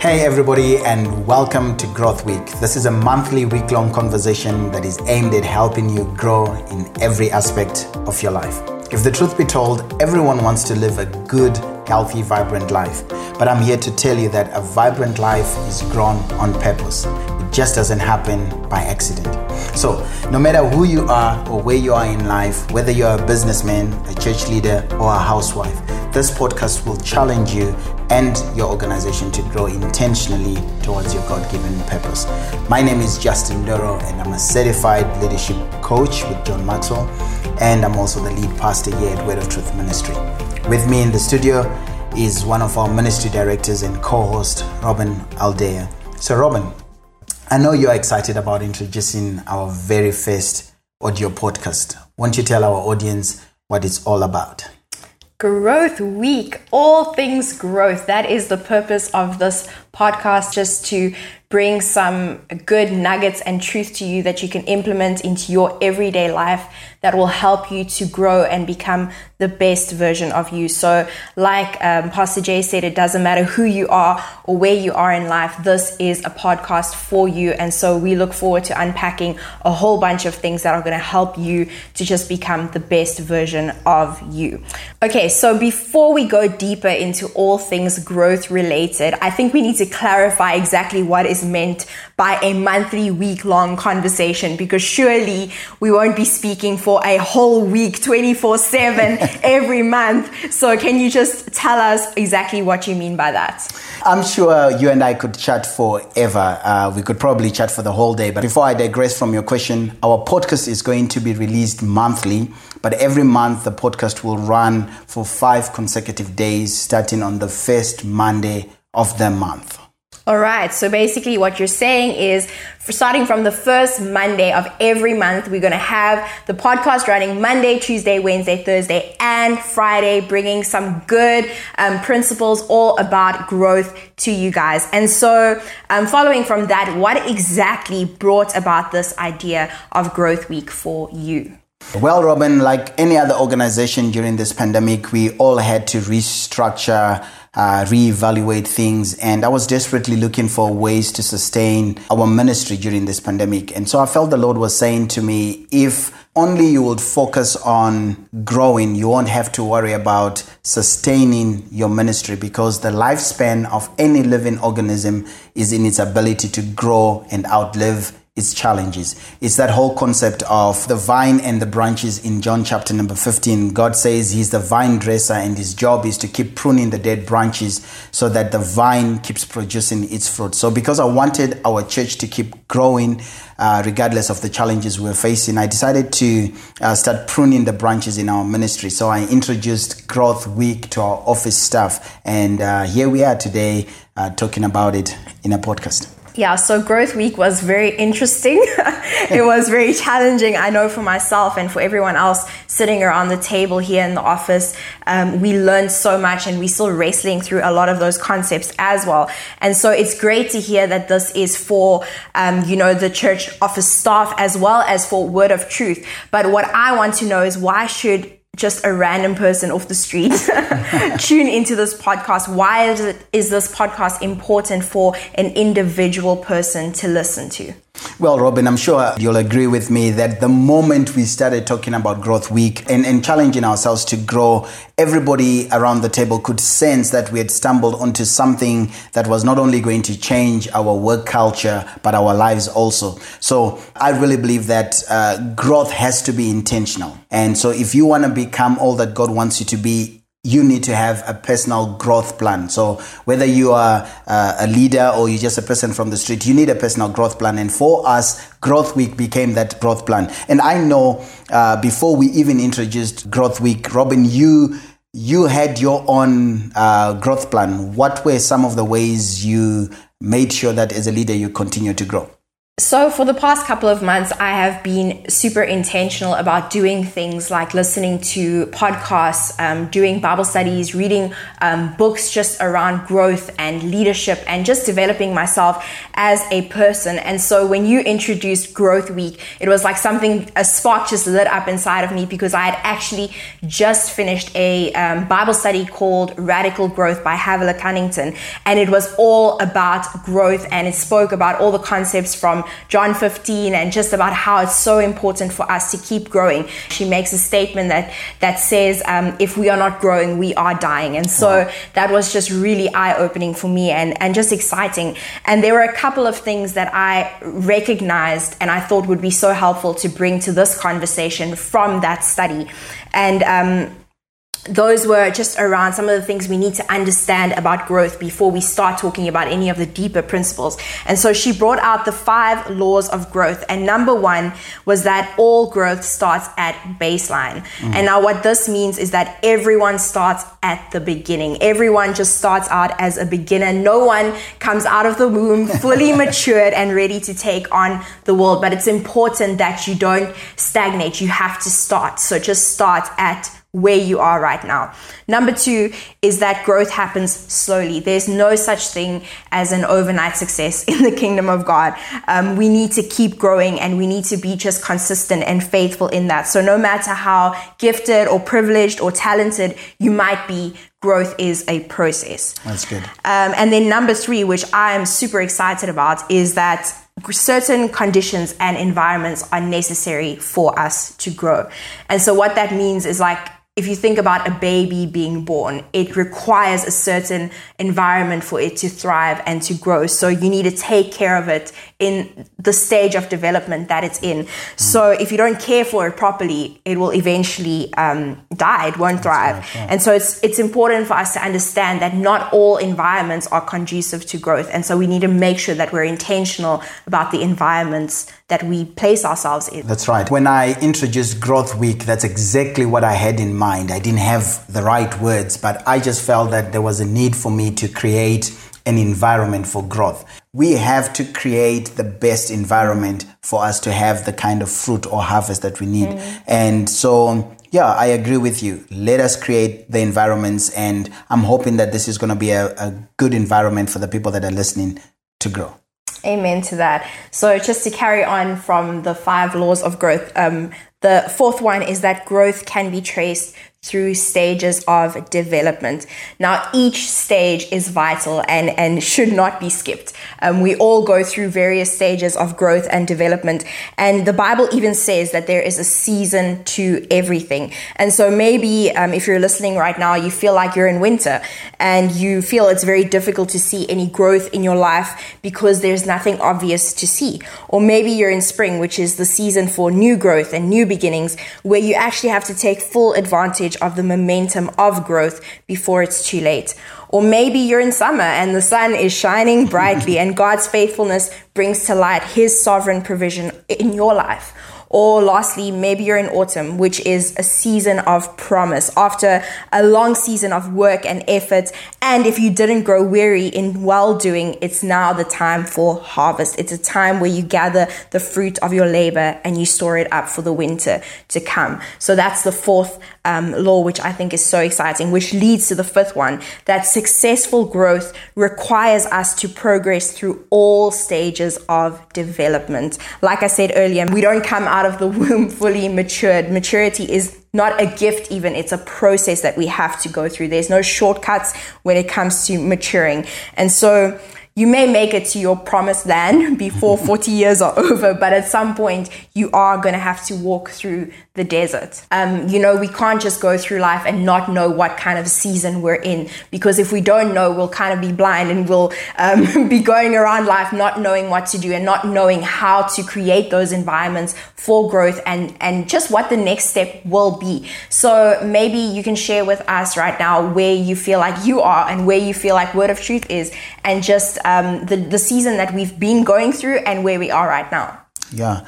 Hey, everybody, and welcome to Growth Week. This is a monthly week long conversation that is aimed at helping you grow in every aspect of your life. If the truth be told, everyone wants to live a good, healthy, vibrant life. But I'm here to tell you that a vibrant life is grown on purpose. It just doesn't happen by accident. So, no matter who you are or where you are in life, whether you're a businessman, a church leader, or a housewife, this podcast will challenge you and your organization to grow intentionally towards your God given purpose. My name is Justin Doro, and I'm a certified leadership coach with John Maxwell, and I'm also the lead pastor here at Word of Truth Ministry. With me in the studio is one of our ministry directors and co host, Robin Aldea. So, Robin, I know you're excited about introducing our very first audio podcast. Won't you tell our audience what it's all about? Growth Week, all things growth. That is the purpose of this podcast, just to bring some good nuggets and truth to you that you can implement into your everyday life that will help you to grow and become the best version of you. So, like um, Pastor Jay said, it doesn't matter who you are or where you are in life, this is a podcast for you. And so, we look forward to unpacking a whole bunch of things that are going to help you to just become the best version of you. Okay, so before we go deeper into all things growth related, I think we need to clarify exactly what is meant by a monthly, week long conversation because surely we won't be speaking for a whole week, 24 7 every month. So, can you just tell us exactly what you mean by that? I'm sure you and I could chat forever. Uh, we could probably chat for the whole day. But before I digress from your question, our podcast is going to be released monthly. But every month, the podcast will run for five consecutive days, starting on the first Monday of the month. All right. So basically, what you're saying is, starting from the first Monday of every month, we're going to have the podcast running Monday, Tuesday, Wednesday, Thursday, and Friday, bringing some good um, principles all about growth to you guys. And so, um, following from that, what exactly brought about this idea of Growth Week for you? Well, Robin, like any other organization during this pandemic, we all had to restructure uh, reevaluate things. And I was desperately looking for ways to sustain our ministry during this pandemic. And so I felt the Lord was saying to me, if only you would focus on growing, you won't have to worry about sustaining your ministry because the lifespan of any living organism is in its ability to grow and outlive its challenges. It's that whole concept of the vine and the branches in John chapter number 15. God says he's the vine dresser and his job is to keep pruning the dead branches so that the vine keeps producing its fruit. So because I wanted our church to keep growing, uh, regardless of the challenges we're facing, I decided to uh, start pruning the branches in our ministry. So I introduced Growth Week to our office staff. And uh, here we are today uh, talking about it in a podcast yeah, so Growth Week was very interesting. it was very challenging, I know, for myself and for everyone else sitting around the table here in the office. Um, we learned so much and we're still wrestling through a lot of those concepts as well. And so it's great to hear that this is for, um, you know, the church office staff as well as for Word of Truth. But what I want to know is why should just a random person off the street. Tune into this podcast. Why is, it, is this podcast important for an individual person to listen to well, Robin, I'm sure you'll agree with me that the moment we started talking about Growth Week and, and challenging ourselves to grow, everybody around the table could sense that we had stumbled onto something that was not only going to change our work culture, but our lives also. So I really believe that uh, growth has to be intentional. And so if you want to become all that God wants you to be, you need to have a personal growth plan. So whether you are uh, a leader or you're just a person from the street, you need a personal growth plan. And for us, Growth Week became that growth plan. And I know uh, before we even introduced Growth Week, Robin, you you had your own uh, growth plan. What were some of the ways you made sure that as a leader you continue to grow? So, for the past couple of months, I have been super intentional about doing things like listening to podcasts, um, doing Bible studies, reading um, books just around growth and leadership, and just developing myself as a person. And so, when you introduced Growth Week, it was like something, a spark just lit up inside of me because I had actually just finished a um, Bible study called Radical Growth by Havilah Cunnington. And it was all about growth, and it spoke about all the concepts from John 15 and just about how it's so important for us to keep growing. She makes a statement that that says, um, "If we are not growing, we are dying." And so wow. that was just really eye opening for me and and just exciting. And there were a couple of things that I recognized and I thought would be so helpful to bring to this conversation from that study. And um, those were just around some of the things we need to understand about growth before we start talking about any of the deeper principles. And so she brought out the five laws of growth. And number one was that all growth starts at baseline. Mm. And now, what this means is that everyone starts at the beginning. Everyone just starts out as a beginner. No one comes out of the womb fully matured and ready to take on the world. But it's important that you don't stagnate. You have to start. So just start at where you are right now. Number two is that growth happens slowly. There's no such thing as an overnight success in the kingdom of God. Um, we need to keep growing and we need to be just consistent and faithful in that. So, no matter how gifted or privileged or talented you might be, growth is a process. That's good. Um, and then number three, which I am super excited about, is that certain conditions and environments are necessary for us to grow. And so what that means is like if you think about a baby being born, it requires a certain environment for it to thrive and to grow. So you need to take care of it in the stage of development that it's in. Mm. So if you don't care for it properly, it will eventually um, die. It won't thrive. Right, yeah. And so it's it's important for us to understand that not all environments are conducive to growth. And so we need to make sure that we're intentional about the environments that we place ourselves in. That's right. When I introduced Growth Week, that's exactly what I had in mind. I didn't have the right words, but I just felt that there was a need for me to create an environment for growth. We have to create the best environment for us to have the kind of fruit or harvest that we need. Mm. And so, yeah, I agree with you. Let us create the environments, and I'm hoping that this is going to be a, a good environment for the people that are listening to grow. Amen to that. So, just to carry on from the five laws of growth, um, the fourth one is that growth can be traced through stages of development. Now, each stage is vital and, and should not be skipped. Um, we all go through various stages of growth and development. And the Bible even says that there is a season to everything. And so maybe um, if you're listening right now, you feel like you're in winter and you feel it's very difficult to see any growth in your life because there's nothing obvious to see. Or maybe you're in spring, which is the season for new growth and new beginnings, where you actually have to take full advantage advantage of the momentum of growth before it's too late. Or maybe you're in summer and the sun is shining brightly and God's faithfulness brings to light his sovereign provision in your life. Or lastly, maybe you're in autumn, which is a season of promise after a long season of work and effort. And if you didn't grow weary in well doing, it's now the time for harvest. It's a time where you gather the fruit of your labor and you store it up for the winter to come. So that's the fourth um, law, which I think is so exciting, which leads to the fifth one that successful growth requires us to progress through all stages of development. Like I said earlier, we don't come out out of the womb fully matured. Maturity is not a gift, even. It's a process that we have to go through. There's no shortcuts when it comes to maturing. And so you may make it to your promised land before 40 years are over, but at some point you are going to have to walk through the desert. Um, you know, we can't just go through life and not know what kind of season we're in because if we don't know, we'll kind of be blind and we'll um, be going around life not knowing what to do and not knowing how to create those environments for growth and, and just what the next step will be. So maybe you can share with us right now where you feel like you are and where you feel like Word of Truth is and just um, the, the season that we've been going through and where we are right now. Yeah.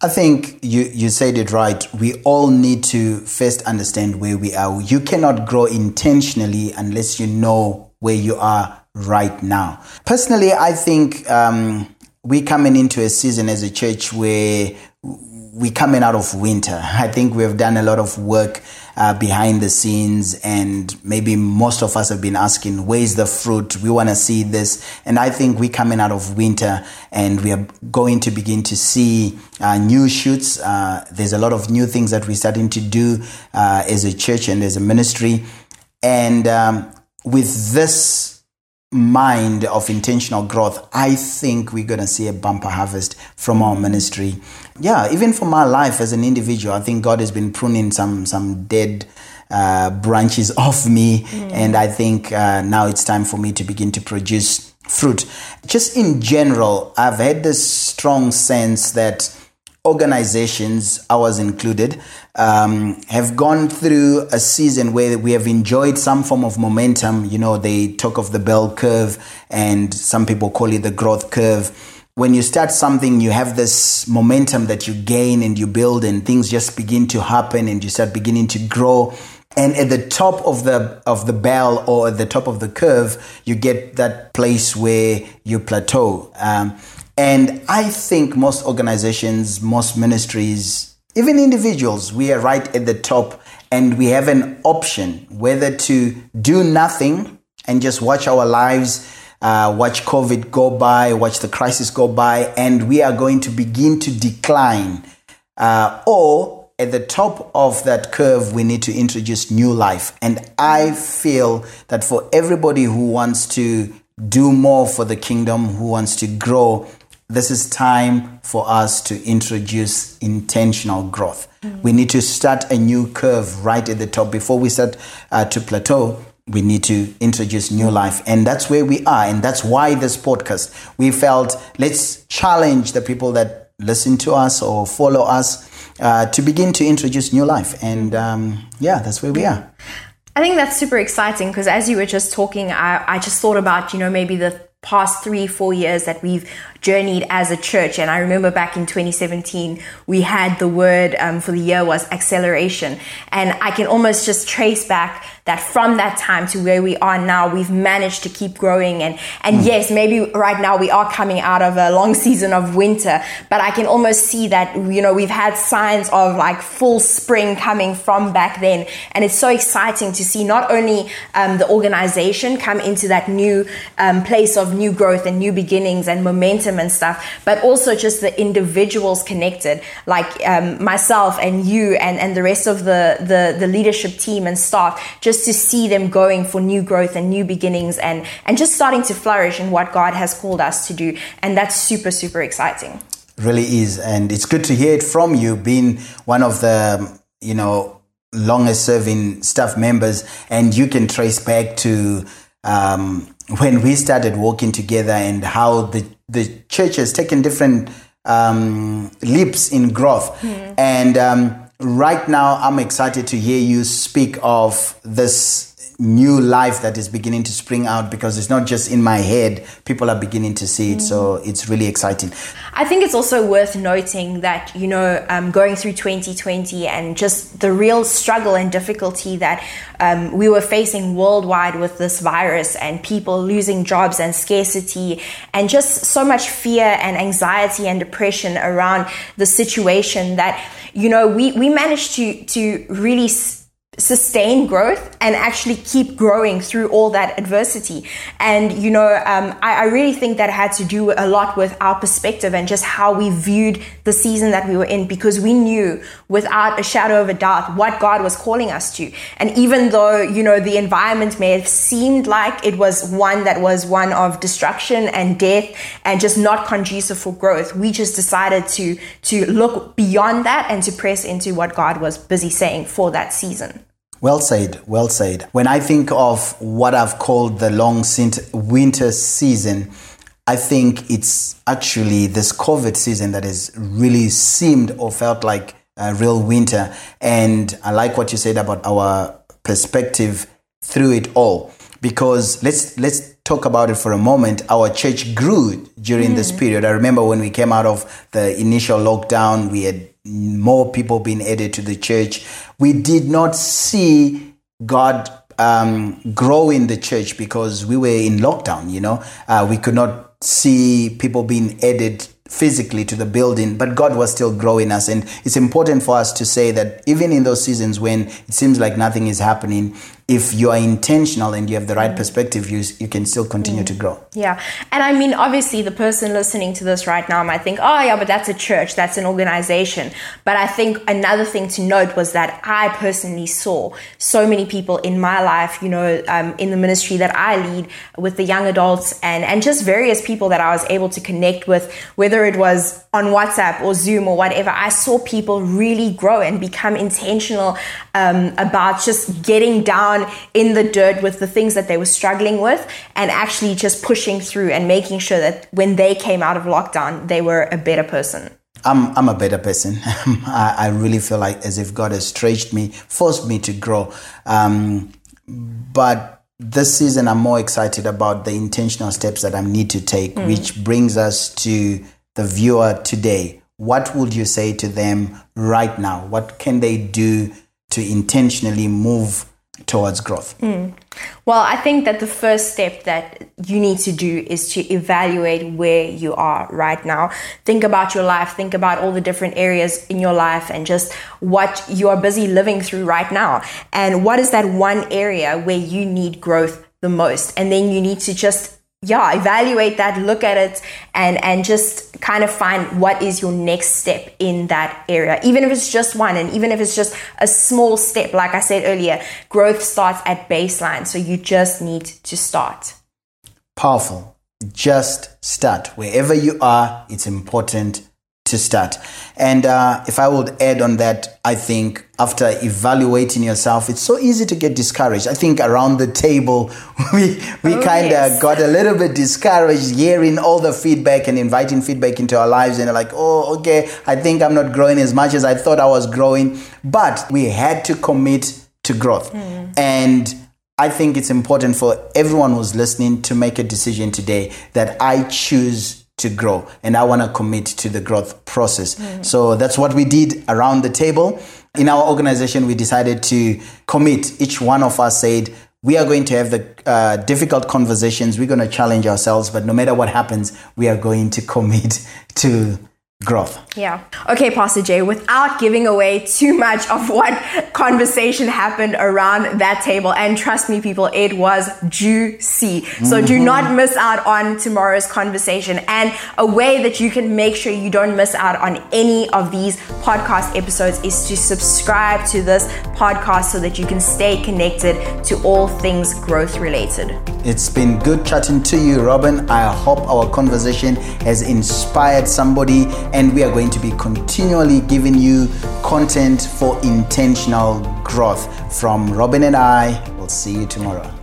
I think you, you said it right. We all need to first understand where we are. You cannot grow intentionally unless you know where you are right now. Personally, I think um, we're coming into a season as a church where we're coming out of winter. I think we've done a lot of work uh, behind the scenes, and maybe most of us have been asking, "Where's the fruit? We want to see this." And I think we're coming out of winter, and we are going to begin to see uh, new shoots. Uh, there's a lot of new things that we're starting to do uh, as a church and as a ministry, and um, with this mind of intentional growth, I think we're going to see a bumper harvest from our ministry. Yeah, even for my life as an individual, I think God has been pruning some some dead uh, branches off me, mm. and I think uh, now it's time for me to begin to produce fruit. Just in general, I've had this strong sense that organizations, ours included, um, have gone through a season where we have enjoyed some form of momentum. You know, they talk of the bell curve, and some people call it the growth curve. When you start something, you have this momentum that you gain and you build, and things just begin to happen, and you start beginning to grow. And at the top of the of the bell or at the top of the curve, you get that place where you plateau. Um, and I think most organizations, most ministries, even individuals, we are right at the top and we have an option whether to do nothing and just watch our lives, uh, watch COVID go by, watch the crisis go by, and we are going to begin to decline. Uh, or at the top of that curve, we need to introduce new life. And I feel that for everybody who wants to do more for the kingdom, who wants to grow, this is time for us to introduce intentional growth. Mm-hmm. We need to start a new curve right at the top. Before we start uh, to plateau, we need to introduce new life. And that's where we are. And that's why this podcast, we felt let's challenge the people that listen to us or follow us uh, to begin to introduce new life. And um, yeah, that's where we are. I think that's super exciting because as you were just talking, I, I just thought about, you know, maybe the past three, four years that we've journeyed as a church. And I remember back in 2017, we had the word um, for the year was acceleration. And I can almost just trace back that from that time to where we are now, we've managed to keep growing. And, and mm. yes, maybe right now we are coming out of a long season of winter, but I can almost see that, you know, we've had signs of like full spring coming from back then. And it's so exciting to see not only um, the organization come into that new um, place of new growth and new beginnings and momentum and stuff, but also just the individuals connected, like um, myself and you and, and the rest of the, the, the leadership team and staff, just just to see them going for new growth and new beginnings and, and just starting to flourish in what God has called us to do. And that's super, super exciting. Really is. And it's good to hear it from you, being one of the, you know, longest serving staff members. And you can trace back to um, when we started working together and how the, the church has taken different um, leaps in growth. Mm. And um, right now, I'm excited to hear you speak of this new life that is beginning to spring out because it's not just in my head people are beginning to see it mm. so it's really exciting i think it's also worth noting that you know um, going through 2020 and just the real struggle and difficulty that um, we were facing worldwide with this virus and people losing jobs and scarcity and just so much fear and anxiety and depression around the situation that you know we we managed to to really sustain growth and actually keep growing through all that adversity. And, you know, um, I, I, really think that had to do a lot with our perspective and just how we viewed the season that we were in because we knew without a shadow of a doubt what God was calling us to. And even though, you know, the environment may have seemed like it was one that was one of destruction and death and just not conducive for growth, we just decided to, to look beyond that and to press into what God was busy saying for that season. Well said, well said. When I think of what I've called the long winter season, I think it's actually this COVID season that has really seemed or felt like a real winter. And I like what you said about our perspective through it all. Because let's let's talk about it for a moment. Our church grew during mm. this period. I remember when we came out of the initial lockdown, we had more people being added to the church. We did not see God um, grow in the church because we were in lockdown. You know, uh, we could not see people being added physically to the building, but God was still growing us. And it's important for us to say that even in those seasons when it seems like nothing is happening, if you are intentional and you have the right perspective, you, you can still continue to grow. Yeah. And I mean, obviously, the person listening to this right now might think, oh, yeah, but that's a church, that's an organization. But I think another thing to note was that I personally saw so many people in my life, you know, um, in the ministry that I lead with the young adults and, and just various people that I was able to connect with, whether it was on WhatsApp or Zoom or whatever. I saw people really grow and become intentional um, about just getting down down in the dirt with the things that they were struggling with and actually just pushing through and making sure that when they came out of lockdown, they were a better person. I'm, I'm a better person. I, I, really feel like as if God has stretched me, forced me to grow. Um, but this season, I'm more excited about the intentional steps that I need to take, mm. which brings us to the viewer today. What would you say to them right now? What can they do to intentionally move towards growth? Mm. Well, I think that the first step that you need to do is to evaluate where you are right now. Think about your life, think about all the different areas in your life and just what you are busy living through right now. And what is that one area where you need growth the most? And then you need to just yeah evaluate that look at it and and just kind of find what is your next step in that area. Even if it's just one and even if it's just a small step like i said earlier growth starts at baseline so you just need to start. Powerful. Just start. Wherever you are it's important to start. And uh, if I would add on that, I think after evaluating yourself, it's so easy to get discouraged. I think around the table, we, we oh, kind of yes. got a little bit discouraged hearing all the feedback and inviting feedback into our lives. And like, oh, okay, I think I'm not growing as much as I thought I was growing. But we had to commit to growth. Mm. And I think it's important for everyone who's listening to make a decision today that I choose to grow and I want to commit to the growth process. Mm. So that's what we did around the table. In our organization, we decided to commit. Each one of us said, we are going to have the uh, difficult conversations. We're going to challenge ourselves, but no matter what happens, we are going to commit to growth. Yeah. Okay, Pastor Jay, without giving away too much of what conversation happened around that table, and trust me, people, it was juicy. So mm-hmm. do not miss out on tomorrow's conversation. And a way that you can make sure you don't miss out on any of these podcast episodes is to subscribe to this podcast so that you can stay connected to all things growth related. It's been good chatting to you, Robin. I hope our conversation has inspired somebody and we are going to be continually giving you content for intentional growth. From Robin and I, we'll see you tomorrow.